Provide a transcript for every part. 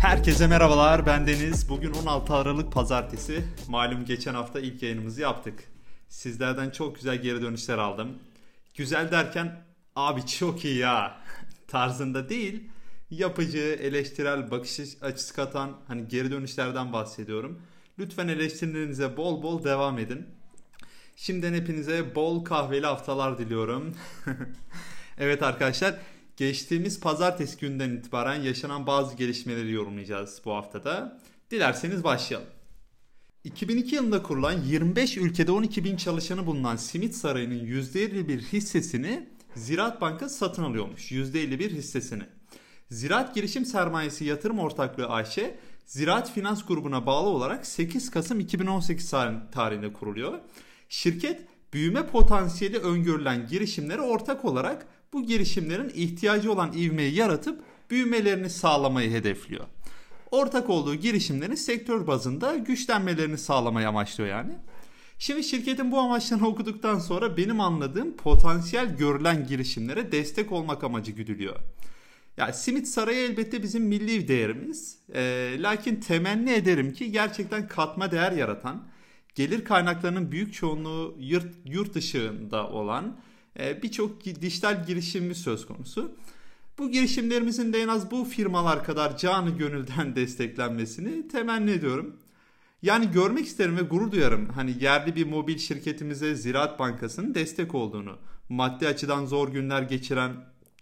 Herkese merhabalar ben Deniz. Bugün 16 Aralık Pazartesi. Malum geçen hafta ilk yayınımızı yaptık. Sizlerden çok güzel geri dönüşler aldım. Güzel derken abi çok iyi ya tarzında değil. Yapıcı, eleştirel bakış açısı katan hani geri dönüşlerden bahsediyorum. Lütfen eleştirilerinize bol bol devam edin. Şimdiden hepinize bol kahveli haftalar diliyorum. evet arkadaşlar geçtiğimiz pazartesi günden itibaren yaşanan bazı gelişmeleri yorumlayacağız bu haftada. Dilerseniz başlayalım. 2002 yılında kurulan 25 ülkede 12 bin çalışanı bulunan Simit Sarayı'nın %51 hissesini Ziraat Banka satın alıyormuş. %51 hissesini. Ziraat Girişim Sermayesi Yatırım Ortaklığı AŞ, Ziraat Finans Grubu'na bağlı olarak 8 Kasım 2018 tarihinde kuruluyor. Şirket büyüme potansiyeli öngörülen girişimlere ortak olarak bu girişimlerin ihtiyacı olan ivmeyi yaratıp büyümelerini sağlamayı hedefliyor. Ortak olduğu girişimlerin sektör bazında güçlenmelerini sağlamayı amaçlıyor yani. Şimdi şirketin bu amaçlarını okuduktan sonra benim anladığım potansiyel görülen girişimlere destek olmak amacı güdülüyor. Ya simit sarayı elbette bizim milli değerimiz. E, lakin temenni ederim ki gerçekten katma değer yaratan, gelir kaynaklarının büyük çoğunluğu yurt, yurt dışında olan e, birçok dijital girişimimiz söz konusu. Bu girişimlerimizin de en az bu firmalar kadar canı gönülden desteklenmesini temenni ediyorum. Yani görmek isterim ve gurur duyarım hani yerli bir mobil şirketimize Ziraat Bankası'nın destek olduğunu. Maddi açıdan zor günler geçiren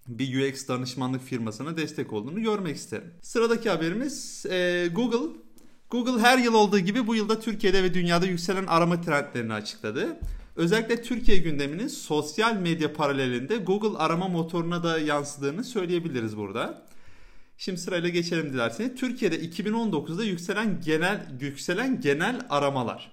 bir UX danışmanlık firmasına destek olduğunu görmek isterim. Sıradaki haberimiz e, Google. Google her yıl olduğu gibi bu yılda Türkiye'de ve dünyada yükselen arama trendlerini açıkladı. Özellikle Türkiye gündeminin sosyal medya paralelinde Google arama motoruna da yansıdığını söyleyebiliriz burada. Şimdi sırayla geçelim dilerseniz. Türkiye'de 2019'da yükselen genel yükselen genel aramalar.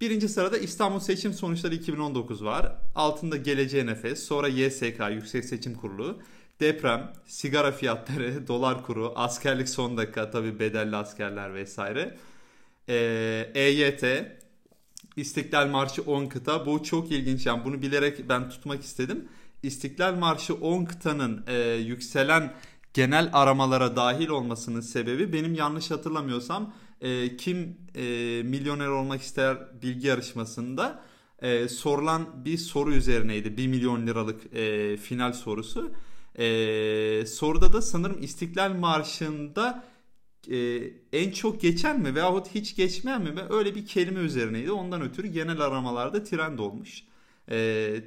Birinci sırada İstanbul Seçim Sonuçları 2019 var. Altında Geleceğe Nefes, sonra YSK Yüksek Seçim Kurulu, deprem, sigara fiyatları, dolar kuru, askerlik son dakika tabi bedelli askerler vesaire. Ee, EYT, İstiklal Marşı 10 kıta. Bu çok ilginç yani bunu bilerek ben tutmak istedim. İstiklal Marşı 10 kıtanın e, yükselen genel aramalara dahil olmasının sebebi benim yanlış hatırlamıyorsam e, kim e, milyoner olmak ister bilgi yarışmasında e, sorulan bir soru üzerineydi. 1 milyon liralık e, final sorusu. E, soruda da sanırım İstiklal Marşı'nda e, en çok geçen mi veyahut hiç geçmeyen mi öyle bir kelime üzerineydi. Ondan ötürü genel aramalarda trend olmuş. E,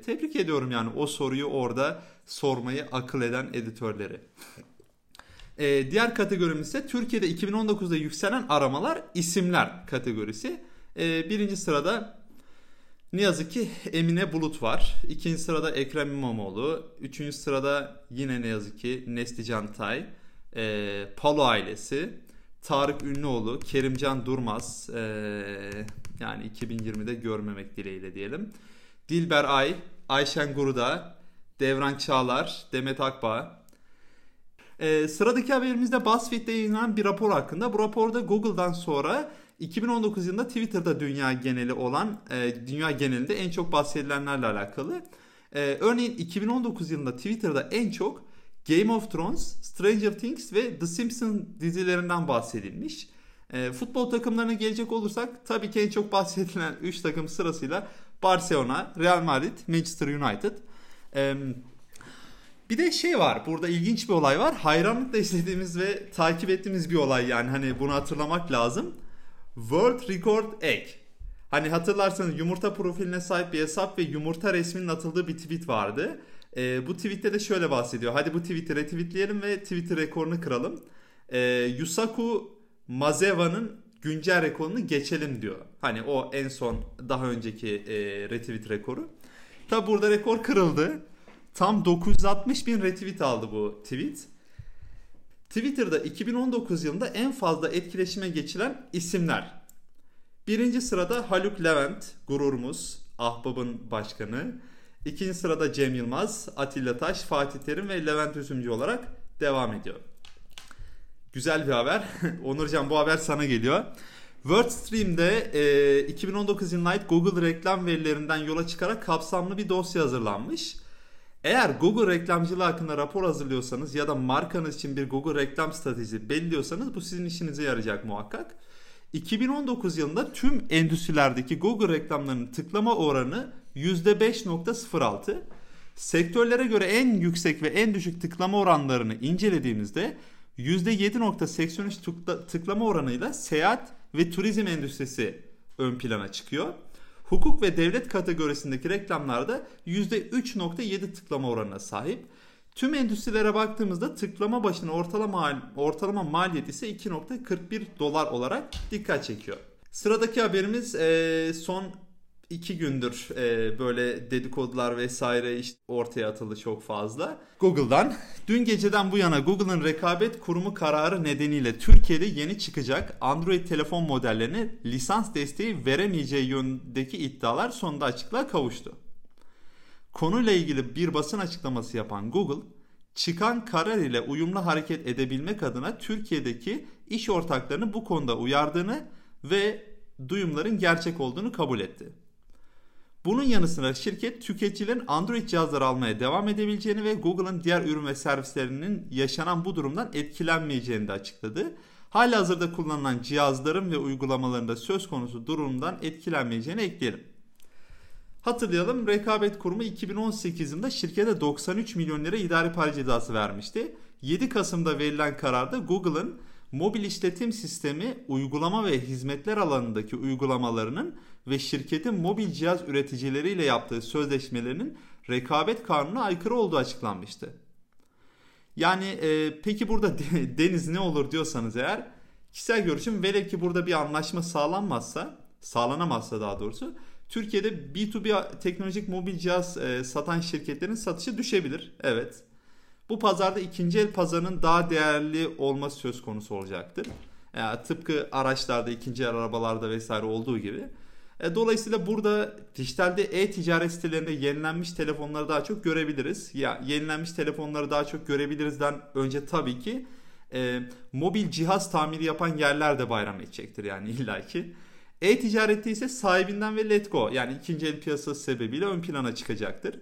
tebrik ediyorum yani o soruyu orada sormayı akıl eden editörleri. E, diğer kategorimiz ise Türkiye'de 2019'da yükselen aramalar isimler kategorisi. E, birinci sırada ne yazık ki Emine Bulut var. İkinci sırada Ekrem İmamoğlu. Üçüncü sırada yine ne yazık ki Neslican Tay. E, Palo ailesi. Tarık Ünlüoğlu, Kerimcan Durmaz. E, yani 2020'de görmemek dileğiyle diyelim. Dilber Ay, Ayşen Guruda, Devran Çağlar, Demet Akbağ, e, sıradaki haberimizde BuzzFeed'de yayınlanan bir rapor hakkında. Bu raporda Google'dan sonra 2019 yılında Twitter'da dünya geneli olan, e, dünya genelinde en çok bahsedilenlerle alakalı. E, örneğin 2019 yılında Twitter'da en çok Game of Thrones, Stranger Things ve The Simpsons dizilerinden bahsedilmiş. E, futbol takımlarına gelecek olursak tabii ki en çok bahsedilen 3 takım sırasıyla Barcelona, Real Madrid, Manchester United. E, bir de şey var burada ilginç bir olay var. Hayranlıkla izlediğimiz ve takip ettiğimiz bir olay yani hani bunu hatırlamak lazım. World Record Egg. Hani hatırlarsanız yumurta profiline sahip bir hesap ve yumurta resminin atıldığı bir tweet vardı. E, bu tweette de şöyle bahsediyor. Hadi bu tweet'i retweetleyelim ve Twitter rekorunu kıralım. E, Yusaku Mazeva'nın güncel rekorunu geçelim diyor. Hani o en son daha önceki e, retweet rekoru. Tabi burada rekor kırıldı. Tam 960 bin retweet aldı bu tweet. Twitter'da 2019 yılında en fazla etkileşime geçilen isimler. Birinci sırada Haluk Levent, gururumuz, Ahbab'ın başkanı. İkinci sırada Cem Yılmaz, Atilla Taş, Fatih Terim ve Levent Üzümcü olarak devam ediyor. Güzel bir haber. Onurcan bu haber sana geliyor. WordStream'de e, 2019 yılına Google reklam verilerinden yola çıkarak kapsamlı bir dosya hazırlanmış. Eğer Google reklamcılığı hakkında rapor hazırlıyorsanız ya da markanız için bir Google reklam stratejisi belirliyorsanız bu sizin işinize yarayacak muhakkak. 2019 yılında tüm endüstrilerdeki Google reklamlarının tıklama oranı %5.06. Sektörlere göre en yüksek ve en düşük tıklama oranlarını incelediğimizde %7.83 tıklama oranıyla seyahat ve turizm endüstrisi ön plana çıkıyor. Hukuk ve devlet kategorisindeki reklamlarda %3.7 tıklama oranına sahip. Tüm endüstrilere baktığımızda tıklama başına ortalama ortalama maliyet ise 2.41 dolar olarak dikkat çekiyor. Sıradaki haberimiz son iki gündür e, böyle dedikodular vesaire işte ortaya atıldı çok fazla. Google'dan dün geceden bu yana Google'ın rekabet kurumu kararı nedeniyle Türkiye'de yeni çıkacak Android telefon modellerine lisans desteği veremeyeceği yönündeki iddialar sonunda açıklığa kavuştu. Konuyla ilgili bir basın açıklaması yapan Google, çıkan karar ile uyumlu hareket edebilmek adına Türkiye'deki iş ortaklarını bu konuda uyardığını ve duyumların gerçek olduğunu kabul etti. Bunun yanı sıra şirket tüketicilerin Android cihazları almaya devam edebileceğini ve Google'ın diğer ürün ve servislerinin yaşanan bu durumdan etkilenmeyeceğini de açıkladı. Hala hazırda kullanılan cihazların ve uygulamalarında söz konusu durumdan etkilenmeyeceğini ekleyelim. Hatırlayalım Rekabet Kurumu 2018 yılında şirkete 93 milyon lira idari para cezası vermişti. 7 Kasım'da verilen kararda Google'ın mobil işletim sistemi uygulama ve hizmetler alanındaki uygulamalarının ve şirketin mobil cihaz üreticileriyle yaptığı sözleşmelerinin rekabet kanununa aykırı olduğu açıklanmıştı. Yani e, peki burada deniz ne olur diyorsanız eğer kişisel görüşüm velev ki burada bir anlaşma sağlanmazsa sağlanamazsa daha doğrusu Türkiye'de B2B teknolojik mobil cihaz e, satan şirketlerin satışı düşebilir. Evet. Bu pazarda ikinci el pazarının daha değerli olması söz konusu olacaktır. Yani tıpkı araçlarda, ikinci el arabalarda vesaire olduğu gibi. E, dolayısıyla burada dijitalde e-ticaret sitelerinde yenilenmiş telefonları daha çok görebiliriz. Ya yenilenmiş telefonları daha çok görebilirizden önce tabii ki e, mobil cihaz tamiri yapan yerler de bayram edecektir yani illaki. E-ticarette ise sahibinden ve letgo yani ikinci el piyasası sebebiyle ön plana çıkacaktır.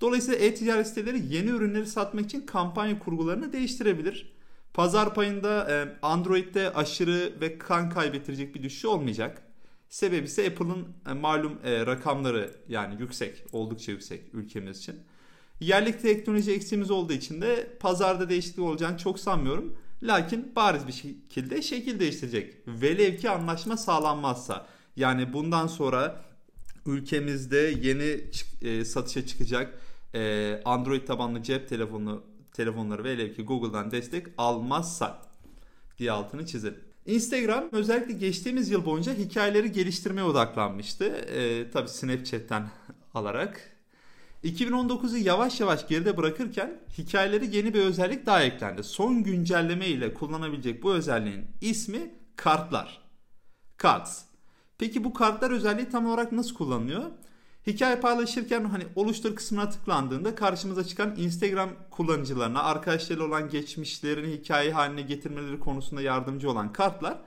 Dolayısıyla e-ticaret siteleri yeni ürünleri satmak için kampanya kurgularını değiştirebilir. Pazar payında e, Android'de aşırı ve kan kaybettirecek bir düşüş olmayacak. Sebebi ise Apple'ın e, malum e, rakamları yani yüksek, oldukça yüksek ülkemiz için. Yerlik teknoloji eksiğimiz olduğu için de pazarda değişiklik olacağını çok sanmıyorum. Lakin bariz bir şekilde şekil değiştirecek. Velev ki anlaşma sağlanmazsa. Yani bundan sonra ülkemizde yeni satışa çıkacak e, Android tabanlı cep telefonu telefonları velev ki Google'dan destek almazsa diye altını çizelim. Instagram özellikle geçtiğimiz yıl boyunca hikayeleri geliştirmeye odaklanmıştı. E, tabii Snapchat'ten alarak. 2019'u yavaş yavaş geride bırakırken hikayeleri yeni bir özellik daha eklendi. Son güncelleme ile kullanabilecek bu özelliğin ismi kartlar. Cards. Peki bu kartlar özelliği tam olarak nasıl kullanılıyor? Hikaye paylaşırken hani oluştur kısmına tıklandığında karşımıza çıkan Instagram kullanıcılarına arkadaşlarıyla olan geçmişlerini hikaye haline getirmeleri konusunda yardımcı olan kartlar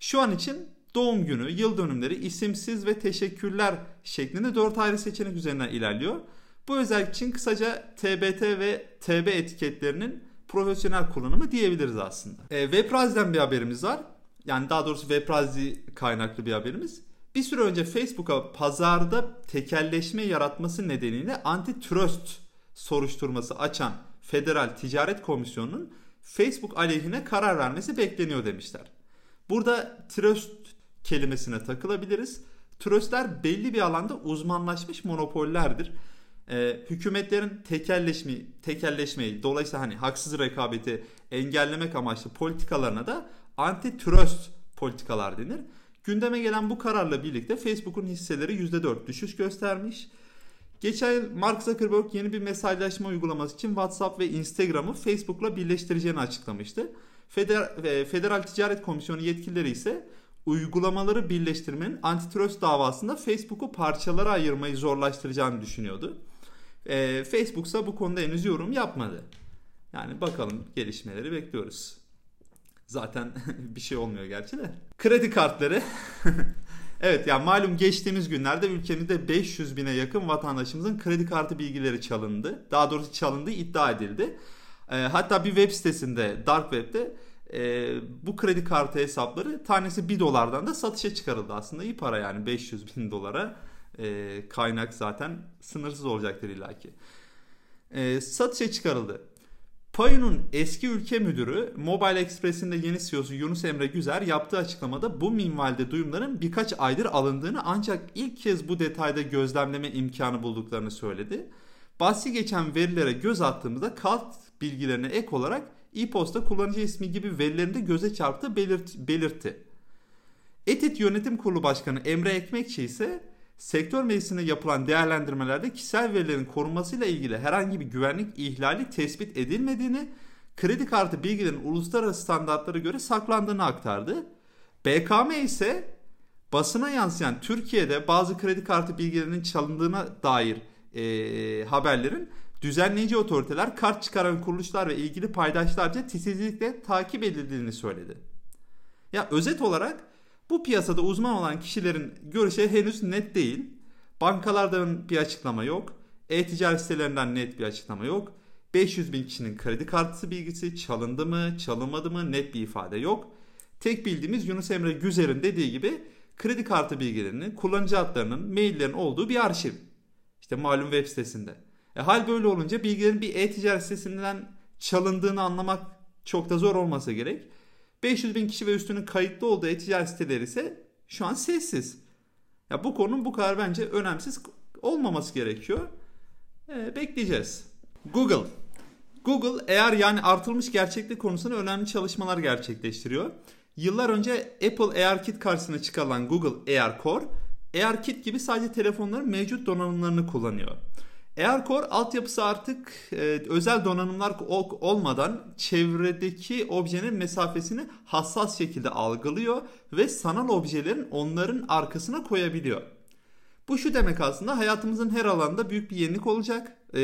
şu an için doğum günü, yıl dönümleri, isimsiz ve teşekkürler şeklinde 4 ayrı seçenek üzerinden ilerliyor. Bu özellik için kısaca TBT ve TB etiketlerinin profesyonel kullanımı diyebiliriz aslında. E, Webraz'den bir haberimiz var. Yani daha doğrusu Webrazi kaynaklı bir haberimiz. Bir süre önce Facebook'a pazarda tekelleşme yaratması nedeniyle antitrust soruşturması açan Federal Ticaret Komisyonu'nun Facebook aleyhine karar vermesi bekleniyor demişler. Burada trust kelimesine takılabiliriz. Trustler belli bir alanda uzmanlaşmış monopollerdir. Ee, hükümetlerin tekelleşme, tekelleşmeyi dolayısıyla hani haksız rekabeti engellemek amaçlı politikalarına da antitrust politikalar denir. Gündeme gelen bu kararla birlikte Facebook'un hisseleri %4 düşüş göstermiş. Geçen yıl Mark Zuckerberg yeni bir mesajlaşma uygulaması için WhatsApp ve Instagram'ı Facebook'la birleştireceğini açıklamıştı. Feder e, Federal Ticaret Komisyonu yetkilileri ise uygulamaları birleştirmenin antitrust davasında Facebook'u parçalara ayırmayı zorlaştıracağını düşünüyordu. E, Facebook ise bu konuda henüz yorum yapmadı. Yani bakalım gelişmeleri bekliyoruz. Zaten bir şey olmuyor gerçi de. Kredi kartları. evet yani malum geçtiğimiz günlerde ülkemizde 500 bine yakın vatandaşımızın kredi kartı bilgileri çalındı. Daha doğrusu çalındığı iddia edildi. E, hatta bir web sitesinde Dark Web'de e, bu kredi kartı hesapları tanesi 1 dolardan da satışa çıkarıldı. Aslında iyi para yani 500 bin dolara e, kaynak zaten sınırsız olacaktır illaki. E, satışa çıkarıldı. Payu'nun eski ülke müdürü Mobile Express'in de yeni CEO'su Yunus Emre Güzer yaptığı açıklamada bu minvalde duyumların birkaç aydır alındığını ancak ilk kez bu detayda gözlemleme imkanı bulduklarını söyledi. Bahsi geçen verilere göz attığımızda kart bilgilerine ek olarak e-posta kullanıcı ismi gibi verilerinde göze çarptı belirt, belirtti. Etit Yönetim Kurulu Başkanı Emre Ekmekçi ise sektör meclisinde yapılan değerlendirmelerde kişisel verilerin korunmasıyla ilgili herhangi bir güvenlik ihlali tespit edilmediğini, kredi kartı bilgilerin uluslararası standartlara göre saklandığını aktardı. BKM ise basına yansıyan Türkiye'de bazı kredi kartı bilgilerinin çalındığına dair e, haberlerin düzenleyici otoriteler, kart çıkaran kuruluşlar ve ilgili paydaşlarca titizlikle takip edildiğini söyledi. Ya özet olarak bu piyasada uzman olan kişilerin görüşü henüz net değil. Bankalardan bir açıklama yok. E-ticaret sitelerinden net bir açıklama yok. 500 bin kişinin kredi kartı bilgisi çalındı mı, çalınmadı mı net bir ifade yok. Tek bildiğimiz Yunus Emre Güzer'in dediği gibi kredi kartı bilgilerinin, kullanıcı adlarının, maillerin olduğu bir arşiv. İşte malum web sitesinde. E, hal böyle olunca bilgilerin bir e-ticaret sitesinden çalındığını anlamak çok da zor olmasa gerek. 500 bin kişi ve üstünün kayıtlı olduğu e-ticaret siteleri ise şu an sessiz. Ya bu konunun bu kadar bence önemsiz olmaması gerekiyor. E, bekleyeceğiz. Google. Google eğer yani artılmış gerçeklik konusunda önemli çalışmalar gerçekleştiriyor. Yıllar önce Apple AirKit karşısına çıkarılan Google AirCore, AirKit gibi sadece telefonların mevcut donanımlarını kullanıyor. AirCore altyapısı artık e, özel donanımlar olmadan çevredeki objenin mesafesini hassas şekilde algılıyor ve sanal objelerin onların arkasına koyabiliyor. Bu şu demek aslında hayatımızın her alanında büyük bir yenilik olacak, e,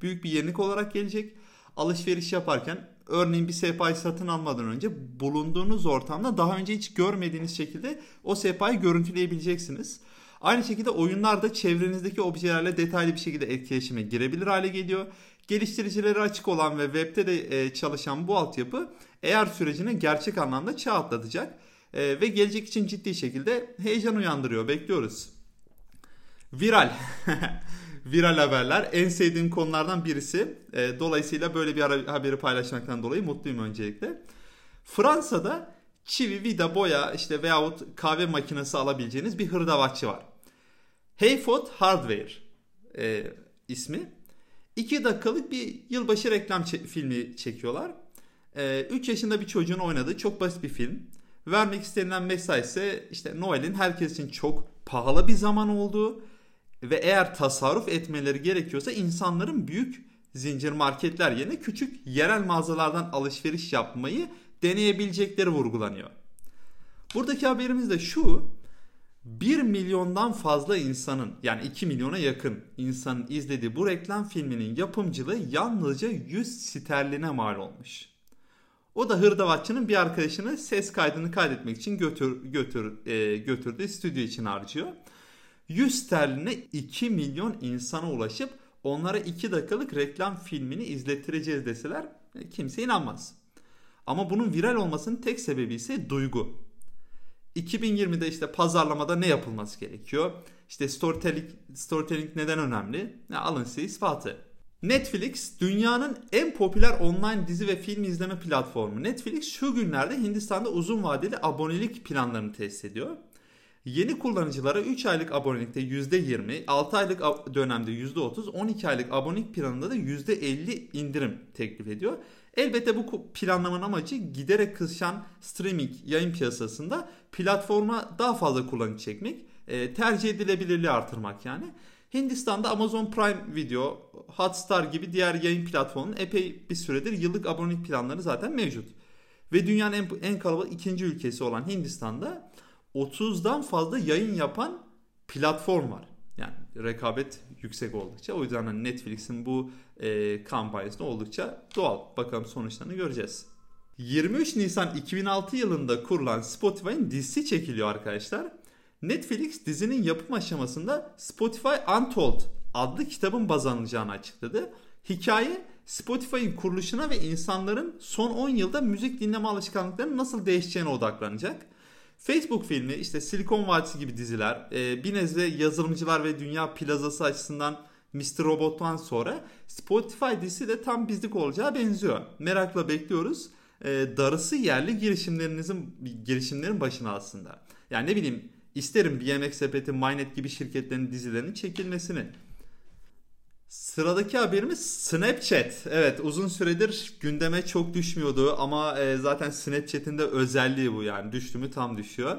büyük bir yenilik olarak gelecek. Alışveriş yaparken örneğin bir sehpayı satın almadan önce bulunduğunuz ortamda daha önce hiç görmediğiniz şekilde o sehpayı görüntüleyebileceksiniz. Aynı şekilde oyunlarda çevrenizdeki objelerle detaylı bir şekilde etkileşime girebilir hale geliyor. Geliştiricileri açık olan ve webde de e, çalışan bu altyapı eğer sürecini gerçek anlamda çağ atlatacak e, ve gelecek için ciddi şekilde heyecan uyandırıyor. Bekliyoruz. Viral. Viral haberler en sevdiğim konulardan birisi. E, dolayısıyla böyle bir haberi paylaşmaktan dolayı mutluyum öncelikle. Fransa'da çivi, vida, boya işte veyahut kahve makinesi alabileceğiniz bir hırdavatçı var. Hayford Hardware e, ismi. 2 dakikalık bir yılbaşı reklam ç- filmi çekiyorlar. 3 e, yaşında bir çocuğun oynadığı çok basit bir film. Vermek istenilen mesaj ise işte Noel'in herkes için çok pahalı bir zaman olduğu ve eğer tasarruf etmeleri gerekiyorsa insanların büyük zincir marketler yerine küçük yerel mağazalardan alışveriş yapmayı deneyebilecekleri vurgulanıyor. Buradaki haberimiz de şu 1 milyondan fazla insanın yani 2 milyona yakın insanın izlediği bu reklam filminin yapımcılığı yalnızca 100 sterline mal olmuş. O da hırdavatçının bir arkadaşını ses kaydını kaydetmek için götür, götür, e, götürdüğü stüdyo için harcıyor. 100 sterline 2 milyon insana ulaşıp onlara 2 dakikalık reklam filmini izlettireceğiz deseler e, kimse inanmaz. Ama bunun viral olmasının tek sebebi ise duygu. 2020'de işte pazarlamada ne yapılması gerekiyor? İşte storytelling, storytelling neden önemli? Ne alın size ispatı. Netflix dünyanın en popüler online dizi ve film izleme platformu. Netflix şu günlerde Hindistan'da uzun vadeli abonelik planlarını test ediyor. Yeni kullanıcılara 3 aylık abonelikte %20, 6 aylık dönemde %30, 12 aylık abonelik planında da %50 indirim teklif ediyor. Elbette bu planlamanın amacı giderek kısışan streaming yayın piyasasında platforma daha fazla kullanıcı çekmek, e, tercih edilebilirliği artırmak yani. Hindistan'da Amazon Prime Video, Hotstar gibi diğer yayın platformunun epey bir süredir yıllık abonelik planları zaten mevcut. Ve dünyanın en, en kalabalık ikinci ülkesi olan Hindistan'da 30'dan fazla yayın yapan platform var. Yani rekabet yüksek oldukça. O yüzden hani Netflix'in bu e, kampanyası oldukça doğal. Bakalım sonuçlarını göreceğiz. 23 Nisan 2006 yılında kurulan Spotify'ın dizisi çekiliyor arkadaşlar. Netflix dizinin yapım aşamasında Spotify Untold adlı kitabın baz alınacağını açıkladı. Hikaye Spotify'ın kuruluşuna ve insanların son 10 yılda müzik dinleme alışkanlıklarının nasıl değişeceğine odaklanacak. Facebook filmi, işte Silikon Vadisi gibi diziler, e, bir nezle yazılımcılar ve dünya plazası açısından Mr. Robot'tan sonra Spotify dizisi de tam bizlik olacağı benziyor. Merakla bekliyoruz. E, darısı yerli girişimlerinizin girişimlerin başına aslında. Yani ne bileyim isterim bir yemek sepeti, Mynet gibi şirketlerin dizilerinin çekilmesini. Sıradaki haberimiz Snapchat. Evet uzun süredir gündeme çok düşmüyordu ama e, zaten Snapchat'in de özelliği bu yani düştü mü tam düşüyor.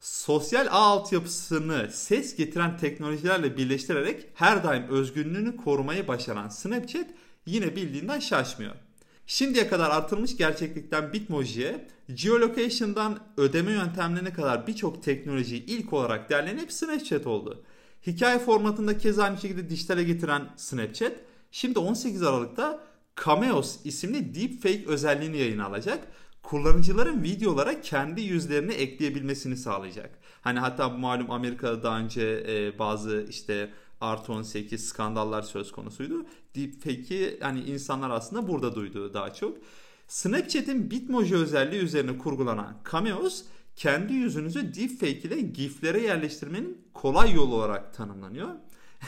Sosyal ağ altyapısını ses getiren teknolojilerle birleştirerek her daim özgünlüğünü korumayı başaran Snapchat yine bildiğinden şaşmıyor. Şimdiye kadar artırılmış gerçeklikten Bitmoji'ye, geolocation'dan ödeme yöntemlerine kadar birçok teknoloji ilk olarak derlenip Snapchat oldu. Hikaye formatında kez aynı şekilde dijitale getiren Snapchat şimdi 18 Aralık'ta Cameos isimli deepfake özelliğini yayına alacak. Kullanıcıların videolara kendi yüzlerini ekleyebilmesini sağlayacak. Hani hatta malum Amerika'da daha önce e, bazı işte artı 18 skandallar söz konusuydu. Deepfake'i hani insanlar aslında burada duyduğu daha çok. Snapchat'in Bitmoji özelliği üzerine kurgulanan Cameos kendi yüzünüzü deepfake ile giflere yerleştirmenin kolay yolu olarak tanımlanıyor.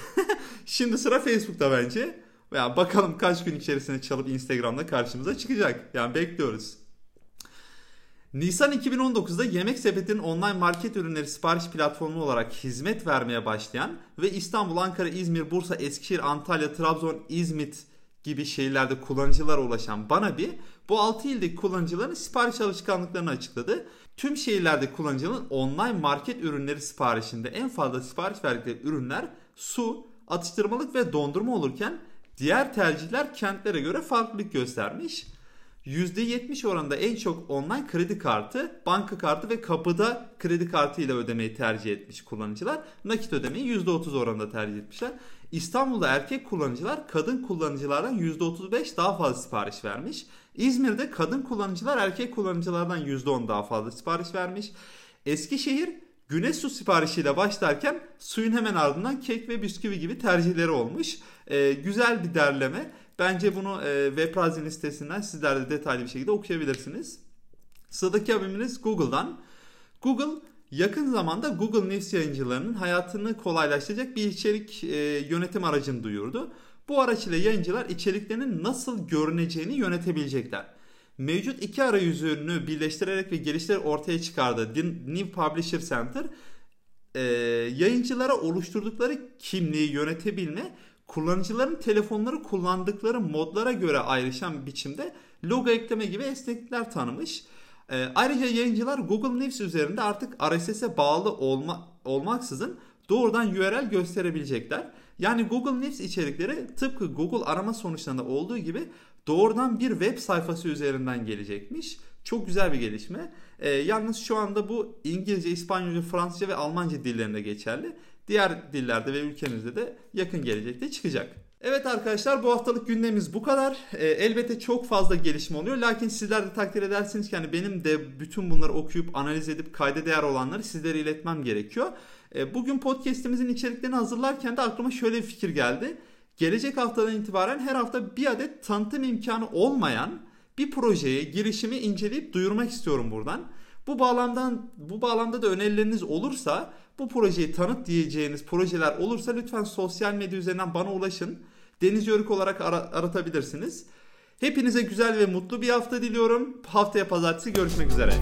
Şimdi sıra Facebook'ta bence. Ya bakalım kaç gün içerisinde çalıp Instagram'da karşımıza çıkacak. Yani bekliyoruz. Nisan 2019'da Yemek Sepeti'nin online market ürünleri sipariş platformu olarak hizmet vermeye başlayan ve İstanbul, Ankara, İzmir, Bursa, Eskişehir, Antalya, Trabzon, İzmit gibi şehirlerde kullanıcılara ulaşan Banabi bu 6 ildeki kullanıcıların sipariş alışkanlıklarını açıkladı. Tüm şehirlerde kullanıcının online market ürünleri siparişinde en fazla sipariş verdikleri ürünler su, atıştırmalık ve dondurma olurken diğer tercihler kentlere göre farklılık göstermiş. %70 oranında en çok online kredi kartı, banka kartı ve kapıda kredi kartı ile ödemeyi tercih etmiş kullanıcılar. Nakit ödemeyi %30 oranında tercih etmişler. İstanbul'da erkek kullanıcılar kadın kullanıcılardan %35 daha fazla sipariş vermiş. İzmir'de kadın kullanıcılar erkek kullanıcılardan %10 daha fazla sipariş vermiş. Eskişehir güneş su siparişiyle başlarken suyun hemen ardından kek ve bisküvi gibi tercihleri olmuş. Ee, güzel bir derleme. Bence bunu e, Webrazin sitesinden sizler de detaylı bir şekilde okuyabilirsiniz. Sıradaki haberimiz Google'dan. Google yakın zamanda Google News yayıncılarının hayatını kolaylaştıracak bir içerik e, yönetim aracını duyurdu. Bu araç ile yayıncılar içeriklerinin nasıl görüneceğini yönetebilecekler. Mevcut iki arayüzünü birleştirerek ve geliştirerek ortaya çıkardığı New Publisher Center e, yayıncılara oluşturdukları kimliği yönetebilme, kullanıcıların telefonları kullandıkları modlara göre ayrışan biçimde logo ekleme gibi esneklikler tanımış. E, ayrıca yayıncılar Google News üzerinde artık RSS'e bağlı olma, olmaksızın doğrudan URL gösterebilecekler. Yani Google News içerikleri tıpkı Google arama sonuçlarında olduğu gibi doğrudan bir web sayfası üzerinden gelecekmiş. Çok güzel bir gelişme. E, yalnız şu anda bu İngilizce, İspanyolca, Fransızca ve Almanca dillerinde geçerli. Diğer dillerde ve ülkemizde de yakın gelecekte çıkacak. Evet arkadaşlar bu haftalık gündemimiz bu kadar. E, elbette çok fazla gelişme oluyor. Lakin sizler de takdir edersiniz ki hani benim de bütün bunları okuyup analiz edip kayda değer olanları sizlere iletmem gerekiyor. E, bugün podcast'imizin içeriklerini hazırlarken de aklıma şöyle bir fikir geldi. Gelecek haftadan itibaren her hafta bir adet tanıtım imkanı olmayan bir projeye girişimi inceleyip duyurmak istiyorum buradan. Bu bağlamdan bu bağlamda da önerileriniz olursa bu projeyi tanıt diyeceğiniz projeler olursa lütfen sosyal medya üzerinden bana ulaşın. Deniz Yörük olarak ara, aratabilirsiniz. Hepinize güzel ve mutlu bir hafta diliyorum. Haftaya pazartesi görüşmek üzere.